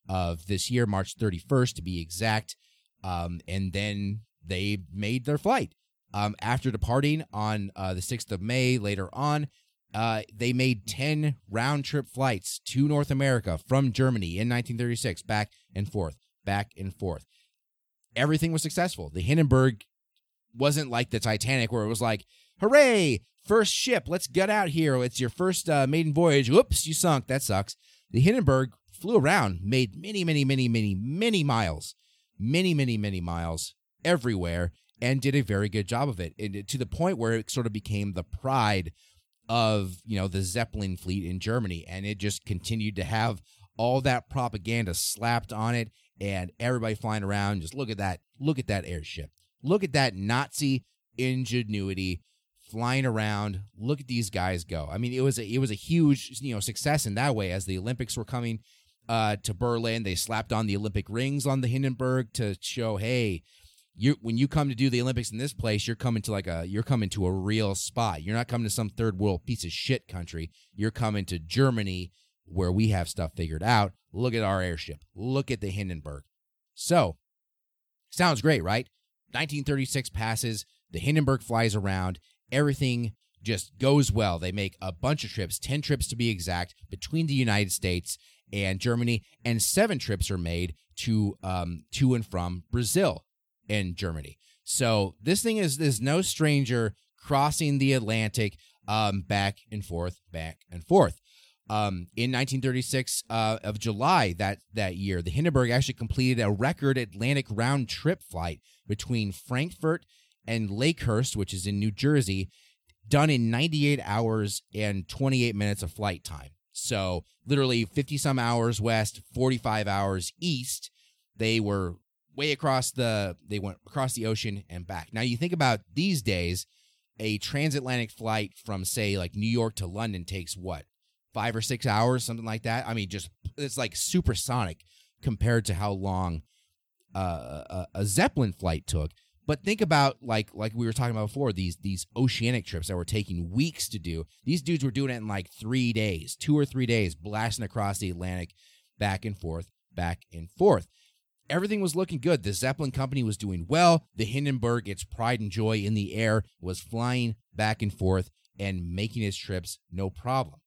of this year, March 31st to be exact. Um, and then they made their flight. Um, after departing on uh, the 6th of May later on, uh, they made 10 round trip flights to North America from Germany in 1936, back and forth, back and forth. Everything was successful. The Hindenburg wasn't like the Titanic, where it was like, hooray, first ship, let's get out here. It's your first uh, maiden voyage. Whoops, you sunk. That sucks. The Hindenburg flew around, made many, many, many, many, many miles, many, many, many miles everywhere and did a very good job of it, and to the point where it sort of became the pride of you know the Zeppelin fleet in Germany, and it just continued to have all that propaganda slapped on it, and everybody flying around. Just look at that, look at that airship, look at that Nazi ingenuity flying around. Look at these guys go. I mean, it was a, it was a huge you know success in that way as the Olympics were coming uh, to Berlin. They slapped on the Olympic rings on the Hindenburg to show, hey, you when you come to do the Olympics in this place, you're coming to like a you're coming to a real spot. You're not coming to some third world piece of shit country. You're coming to Germany where we have stuff figured out. Look at our airship. Look at the Hindenburg. So, sounds great, right? 1936 passes, the Hindenburg flies around, everything just goes well. They make a bunch of trips, 10 trips to be exact, between the United States and Germany, and seven trips are made to um, to and from Brazil in Germany. So this thing is is no stranger crossing the Atlantic um, back and forth, back and forth. Um, in 1936 uh, of July that that year, the Hindenburg actually completed a record Atlantic round trip flight between Frankfurt and Lakehurst, which is in New Jersey, done in 98 hours and 28 minutes of flight time. So literally 50 some hours west, 45 hours east. They were way across the they went across the ocean and back. Now you think about these days, a transatlantic flight from say like New York to London takes what? 5 or 6 hours, something like that. I mean just it's like supersonic compared to how long uh, a, a Zeppelin flight took. But think about like like we were talking about before these these oceanic trips that were taking weeks to do. These dudes were doing it in like 3 days, 2 or 3 days blasting across the Atlantic back and forth, back and forth. Everything was looking good. The Zeppelin company was doing well. The Hindenburg, its pride and joy in the air, was flying back and forth and making its trips no problem.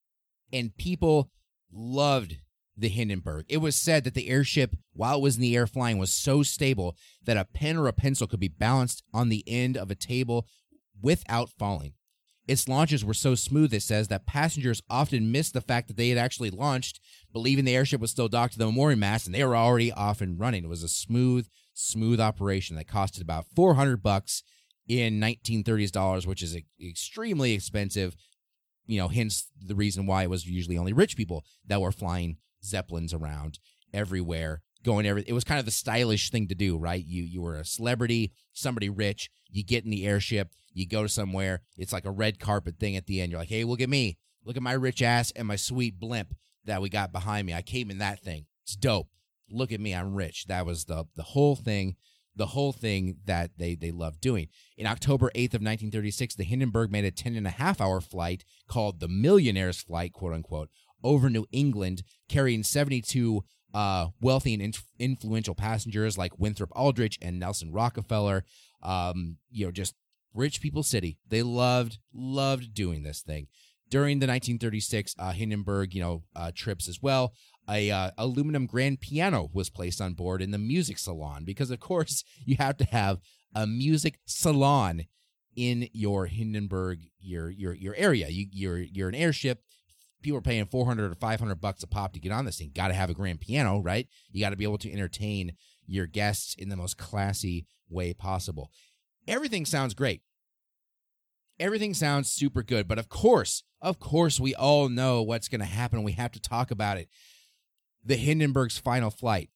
And people loved the Hindenburg. It was said that the airship, while it was in the air flying, was so stable that a pen or a pencil could be balanced on the end of a table without falling. Its launches were so smooth, it says, that passengers often missed the fact that they had actually launched, believing the airship was still docked to the mooring mast and they were already off and running. It was a smooth, smooth operation that costed about 400 bucks in 1930s dollars, which is extremely expensive. You know, hence the reason why it was usually only rich people that were flying zeppelins around everywhere going every it was kind of the stylish thing to do right you you were a celebrity somebody rich you get in the airship you go somewhere it's like a red carpet thing at the end. You're like hey look at me. Look at my rich ass and my sweet blimp that we got behind me. I came in that thing. It's dope. Look at me. I'm rich. That was the the whole thing the whole thing that they they loved doing. In october 8th of 1936 the hindenburg made a 10 and a half hour flight called the millionaire's flight quote unquote over New England, carrying 72 uh, wealthy and in- influential passengers like Winthrop Aldrich and Nelson Rockefeller. Um, you know, just rich people city. They loved loved doing this thing. During the 1936 uh, Hindenburg, you know, uh, trips as well, a uh, aluminum grand piano was placed on board in the music salon because, of course, you have to have a music salon in your Hindenburg your your your area. You you're you're an airship people are paying 400 or 500 bucks a pop to get on this thing. Got to have a grand piano, right? You got to be able to entertain your guests in the most classy way possible. Everything sounds great. Everything sounds super good, but of course, of course, we all know what's going to happen. We have to talk about it. The Hindenburg's final flight,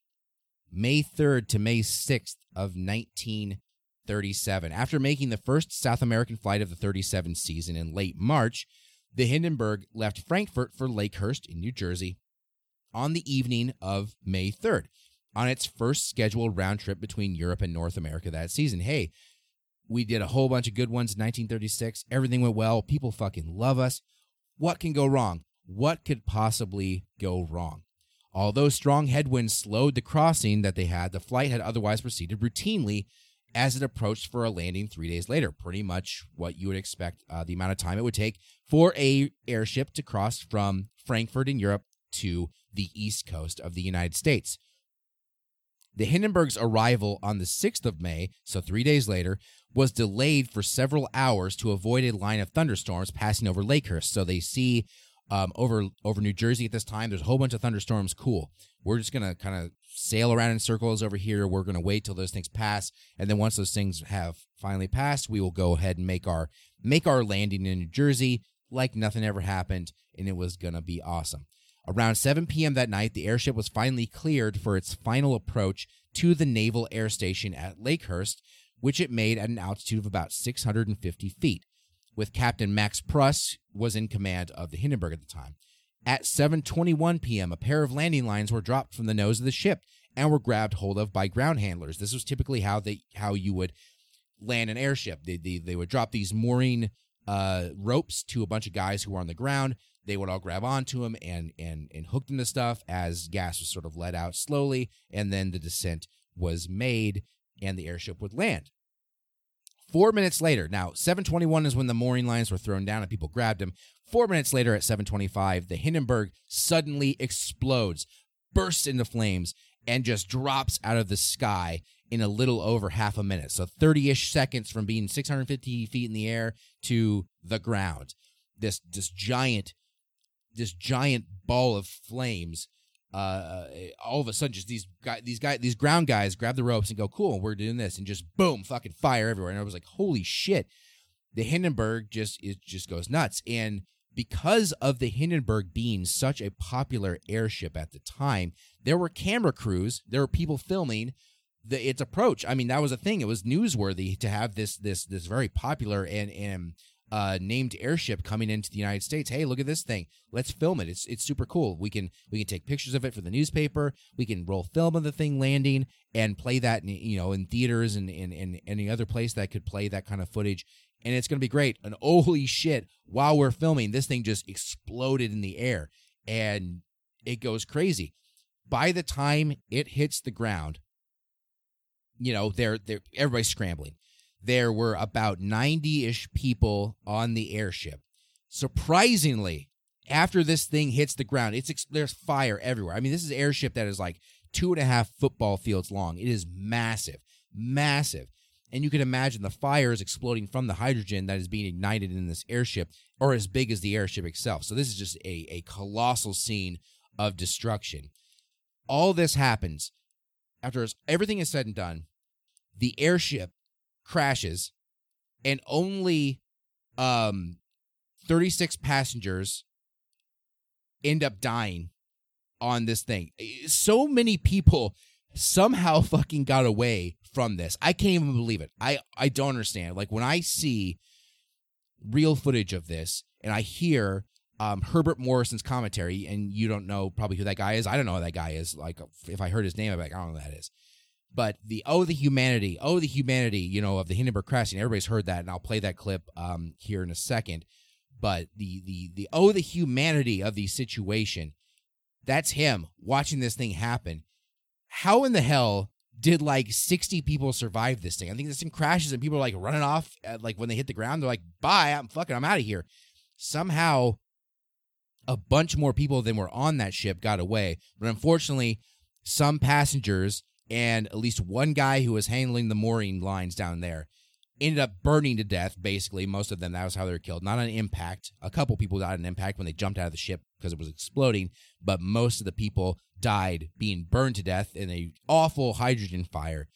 May 3rd to May 6th of 1937. After making the first South American flight of the 37 season in late March, the Hindenburg left Frankfurt for Lakehurst in New Jersey on the evening of May 3rd on its first scheduled round trip between Europe and North America that season. Hey, we did a whole bunch of good ones in 1936. Everything went well. People fucking love us. What can go wrong? What could possibly go wrong? Although strong headwinds slowed the crossing that they had, the flight had otherwise proceeded routinely as it approached for a landing three days later. Pretty much what you would expect uh, the amount of time it would take for a airship to cross from Frankfurt in Europe to the east coast of the United States. The Hindenburg's arrival on the 6th of May, so three days later, was delayed for several hours to avoid a line of thunderstorms passing over Lakehurst. So they see um, over over New Jersey at this time. There's a whole bunch of thunderstorms. Cool. We're just gonna kind of sail around in circles over here. We're gonna wait till those things pass, and then once those things have finally passed, we will go ahead and make our make our landing in New Jersey like nothing ever happened, and it was gonna be awesome. Around 7 p.m. that night, the airship was finally cleared for its final approach to the Naval Air Station at Lakehurst, which it made at an altitude of about 650 feet with Captain Max Pruss was in command of the Hindenburg at the time. At 7:21 p.m., a pair of landing lines were dropped from the nose of the ship and were grabbed hold of by ground handlers. This was typically how they how you would land an airship. They they, they would drop these mooring uh, ropes to a bunch of guys who were on the ground. They would all grab onto him and and and hook them to stuff as gas was sort of let out slowly, and then the descent was made and the airship would land. Four minutes later, now 721 is when the mooring lines were thrown down and people grabbed him. Four minutes later at 725, the Hindenburg suddenly explodes, bursts into flames, and just drops out of the sky in a little over half a minute. So 30 ish seconds from being 650 feet in the air to the ground. This, this giant this giant ball of flames. Uh, all of a sudden, just these guy, these guy, these ground guys grab the ropes and go, "Cool, we're doing this," and just boom, fucking fire everywhere. And I was like, "Holy shit!" The Hindenburg just it just goes nuts, and because of the Hindenburg being such a popular airship at the time, there were camera crews, there were people filming the its approach. I mean, that was a thing. It was newsworthy to have this this this very popular and and uh, named airship coming into the United States. Hey, look at this thing. Let's film it. It's it's super cool. We can we can take pictures of it for the newspaper. We can roll film of the thing landing and play that in, you know in theaters and in any other place that could play that kind of footage. And it's gonna be great. And holy shit! While we're filming, this thing just exploded in the air and it goes crazy. By the time it hits the ground, you know they're they're everybody's scrambling there were about 90 ish people on the airship. Surprisingly, after this thing hits the ground, it's there's fire everywhere. I mean, this is airship that is like two and a half football fields long. It is massive, massive. And you can imagine the fires exploding from the hydrogen that is being ignited in this airship, or as big as the airship itself. So, this is just a, a colossal scene of destruction. All this happens after everything is said and done. The airship crashes and only um 36 passengers end up dying on this thing. So many people somehow fucking got away from this. I can't even believe it. I I don't understand. Like when I see real footage of this and I hear um, Herbert Morrison's commentary, and you don't know probably who that guy is. I don't know who that guy is. Like if I heard his name, I'm like, I don't know who that is. But the oh the humanity, oh the humanity, you know, of the Hindenburg crashing. Everybody's heard that, and I'll play that clip um, here in a second. But the the the oh the humanity of the situation, that's him watching this thing happen. How in the hell did like 60 people survive this thing? I think this thing crashes and people are like running off at, like when they hit the ground, they're like, bye, I'm fucking I'm out of here. Somehow a bunch more people than were on that ship got away. But unfortunately, some passengers and at least one guy who was handling the mooring lines down there ended up burning to death basically. Most of them that was how they were killed. Not on impact. A couple people died on impact when they jumped out of the ship because it was exploding but most of the people died being burned to death in a awful hydrogen fire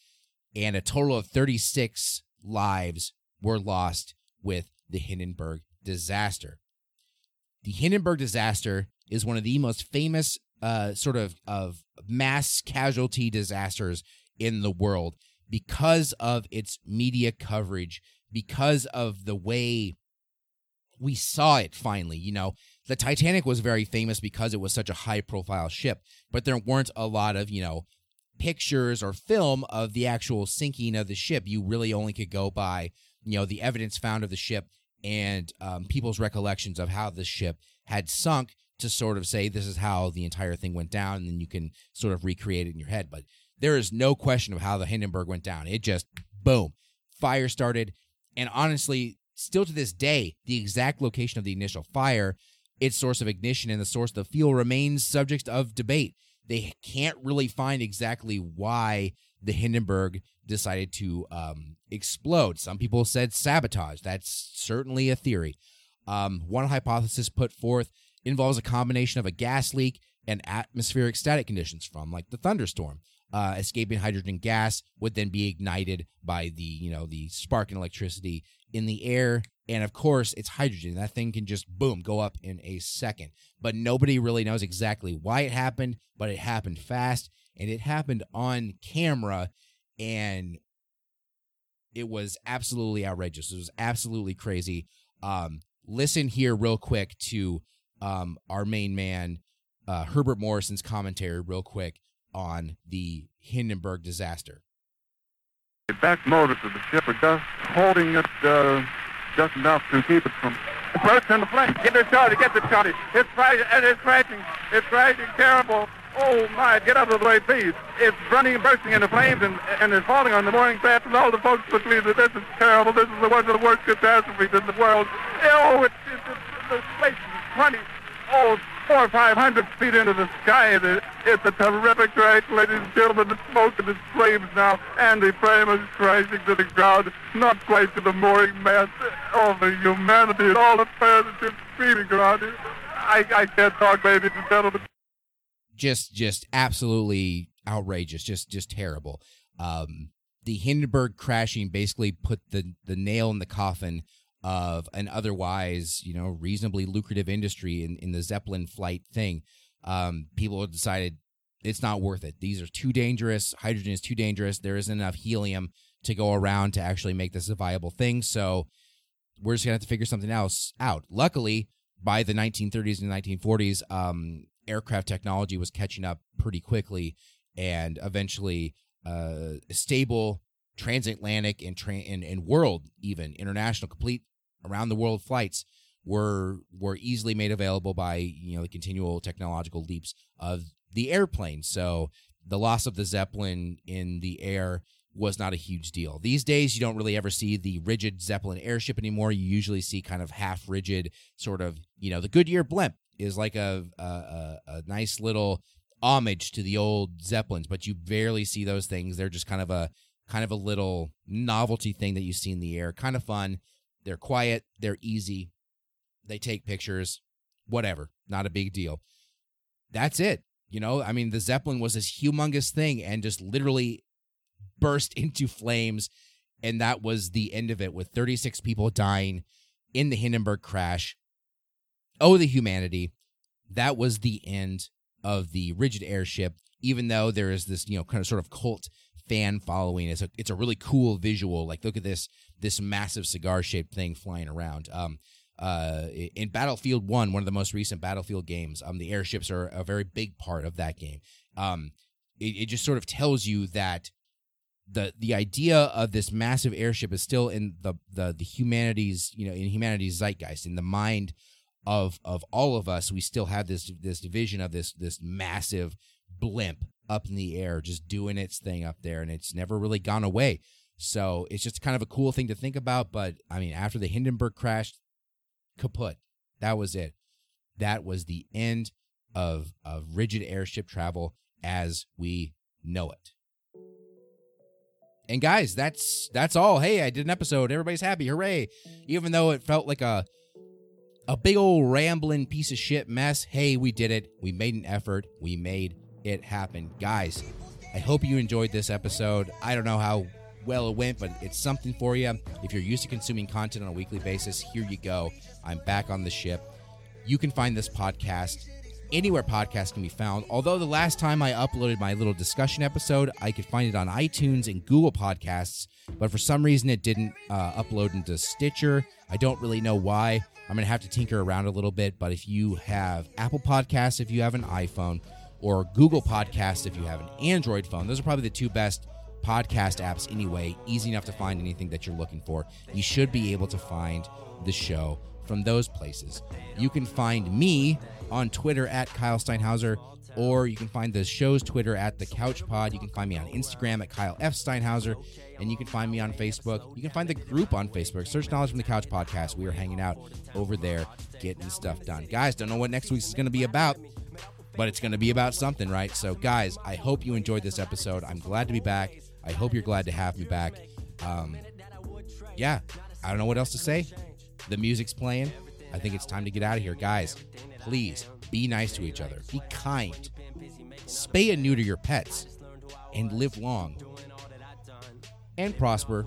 and a total of 36 lives were lost with the hindenburg disaster. The hindenburg disaster is one of the most famous uh, sort of of mass casualty disasters in the world because of its media coverage, because of the way we saw it finally. You know, the Titanic was very famous because it was such a high profile ship, but there weren't a lot of, you know, pictures or film of the actual sinking of the ship. You really only could go by, you know, the evidence found of the ship and um, people's recollections of how the ship had sunk to sort of say this is how the entire thing went down, and then you can sort of recreate it in your head. But there is no question of how the Hindenburg went down. It just boom, fire started, and honestly, still to this day, the exact location of the initial fire, its source of ignition, and the source of the fuel remains subject of debate. They can't really find exactly why the Hindenburg decided to um, explode. Some people said sabotage. That's certainly a theory. Um, one hypothesis put forth involves a combination of a gas leak and atmospheric static conditions from like the thunderstorm. Uh, escaping hydrogen gas would then be ignited by the you know the spark and electricity in the air. And of course it's hydrogen. That thing can just boom go up in a second. But nobody really knows exactly why it happened but it happened fast. And it happened on camera and it was absolutely outrageous. It was absolutely crazy. Um listen here real quick to um, our main man, uh, Herbert Morrison's commentary, real quick, on the Hindenburg disaster. The back motors of the ship are just holding it uh, just enough to keep it from burst into flames. Get the Charlie, get the Charlie. It's crashing, it's crashing. It's crashing terrible. Oh my, get out of the way, please. It's running and bursting into flames and, and it's falling on the mooring craft and all the folks between this is terrible. This is one of the worst catastrophes in the world. Oh, it's, it's, it's the place 20, oh, four or five hundred feet into the sky. It's a terrific crash, ladies and gentlemen. The smoke and the flames now, and the frame is crashing to the ground, not quite to the mooring mast. All the humanity and all the that's just screaming around here. I, I can't talk, ladies and gentlemen. Just, just absolutely outrageous. Just, just terrible. Um, the Hindenburg crashing basically put the the nail in the coffin of an otherwise, you know, reasonably lucrative industry in, in the Zeppelin flight thing. Um, people decided it's not worth it. These are too dangerous. Hydrogen is too dangerous. There isn't enough helium to go around to actually make this a viable thing. So we're just gonna have to figure something else out. Luckily, by the 1930s and 1940s, um, aircraft technology was catching up pretty quickly, and eventually, uh, stable transatlantic and, tra- and and world even international complete around the world flights were were easily made available by you know the continual technological leaps of the airplane. So the loss of the Zeppelin in the air was not a huge deal. These days, you don't really ever see the rigid Zeppelin airship anymore. You usually see kind of half rigid, sort of, you know, the Goodyear blimp is like a, a, a, nice little homage to the old Zeppelins, but you barely see those things. They're just kind of a kind of a little novelty thing that you see in the air. Kind of fun. They're quiet. They're easy. They take pictures. Whatever. Not a big deal. That's it. You know, I mean, the Zeppelin was this humongous thing and just literally burst into flames. And that was the end of it with 36 people dying in the Hindenburg crash. Oh, the humanity. That was the end of the rigid airship, even though there is this, you know, kind of sort of cult fan following. It's a it's a really cool visual. Like look at this this massive cigar shaped thing flying around. Um, uh, in Battlefield One, one of the most recent Battlefield games, um, the airships are a very big part of that game. Um, it, it just sort of tells you that the the idea of this massive airship is still in the the the humanities, you know, in humanity's zeitgeist, in the mind of of all of us. We still have this this division of this this massive blimp up in the air, just doing its thing up there, and it's never really gone away. So it's just kind of a cool thing to think about. But I mean, after the Hindenburg crash, kaput. That was it. That was the end of of rigid airship travel as we know it. And guys, that's that's all. Hey, I did an episode. Everybody's happy. Hooray. Even though it felt like a a big old rambling piece of shit mess, hey, we did it. We made an effort. We made it happen. Guys, I hope you enjoyed this episode. I don't know how well it went, but it's something for you. If you're used to consuming content on a weekly basis, here you go. I'm back on the ship. You can find this podcast anywhere podcasts can be found. Although the last time I uploaded my little discussion episode, I could find it on iTunes and Google Podcasts, but for some reason it didn't uh, upload into Stitcher. I don't really know why. I'm going to have to tinker around a little bit, but if you have Apple Podcasts, if you have an iPhone, or Google Podcasts, if you have an Android phone, those are probably the two best podcast apps anyway. Easy enough to find anything that you're looking for. You should be able to find the show from those places. You can find me on Twitter at Kyle Steinhauser, or you can find the show's Twitter at The Couch Pod. You can find me on Instagram at Kyle F. Steinhauser, and you can find me on Facebook. You can find the group on Facebook. Search Knowledge from the Couch Podcast. We are hanging out over there getting stuff done. Guys, don't know what next week's is going to be about, but it's going to be about something, right? So, guys, I hope you enjoyed this episode. I'm glad to be back. I hope you're glad to have me back. Um, yeah, I don't know what else to say. The music's playing. I think it's time to get out of here. Guys, please be nice to each other. Be kind. Spay and neuter your pets. And live long. And prosper.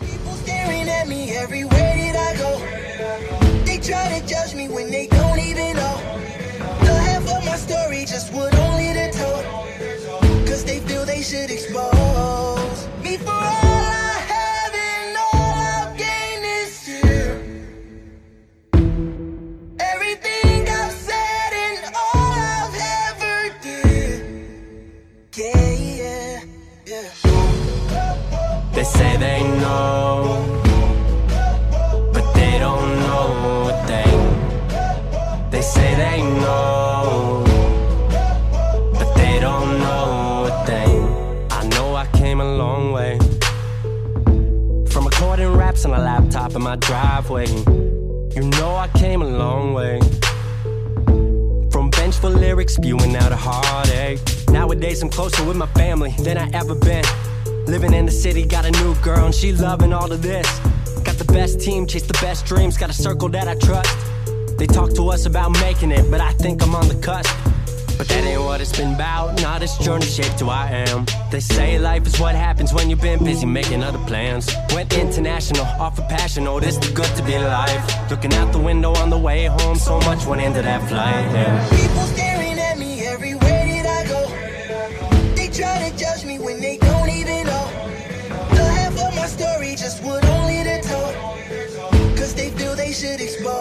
People staring at me everywhere that I go. They try to judge me when they don't even know. The half of my story just would only told. Cause they feel they should expose me for all I have and all I've gained this year. Everything I've said and all I've ever did. Yeah, yeah, yeah. They say they know, my driveway. You know I came a long way. From vengeful lyrics spewing out a heartache. Nowadays I'm closer with my family than I ever been. Living in the city, got a new girl and she loving all of this. Got the best team, chase the best dreams, got a circle that I trust. They talk to us about making it, but I think I'm on the cusp. But that ain't what it's been about. Now this journey shaped who I am. They say life is what happens when you've been busy making other plans. Went international, off of passion. Oh, this the good to be alive. Looking out the window on the way home, so much went into that flight. Yeah. People staring at me everywhere that I go. They try to judge me when they don't even know. The half of my story just would only to tell. Cause they feel they should all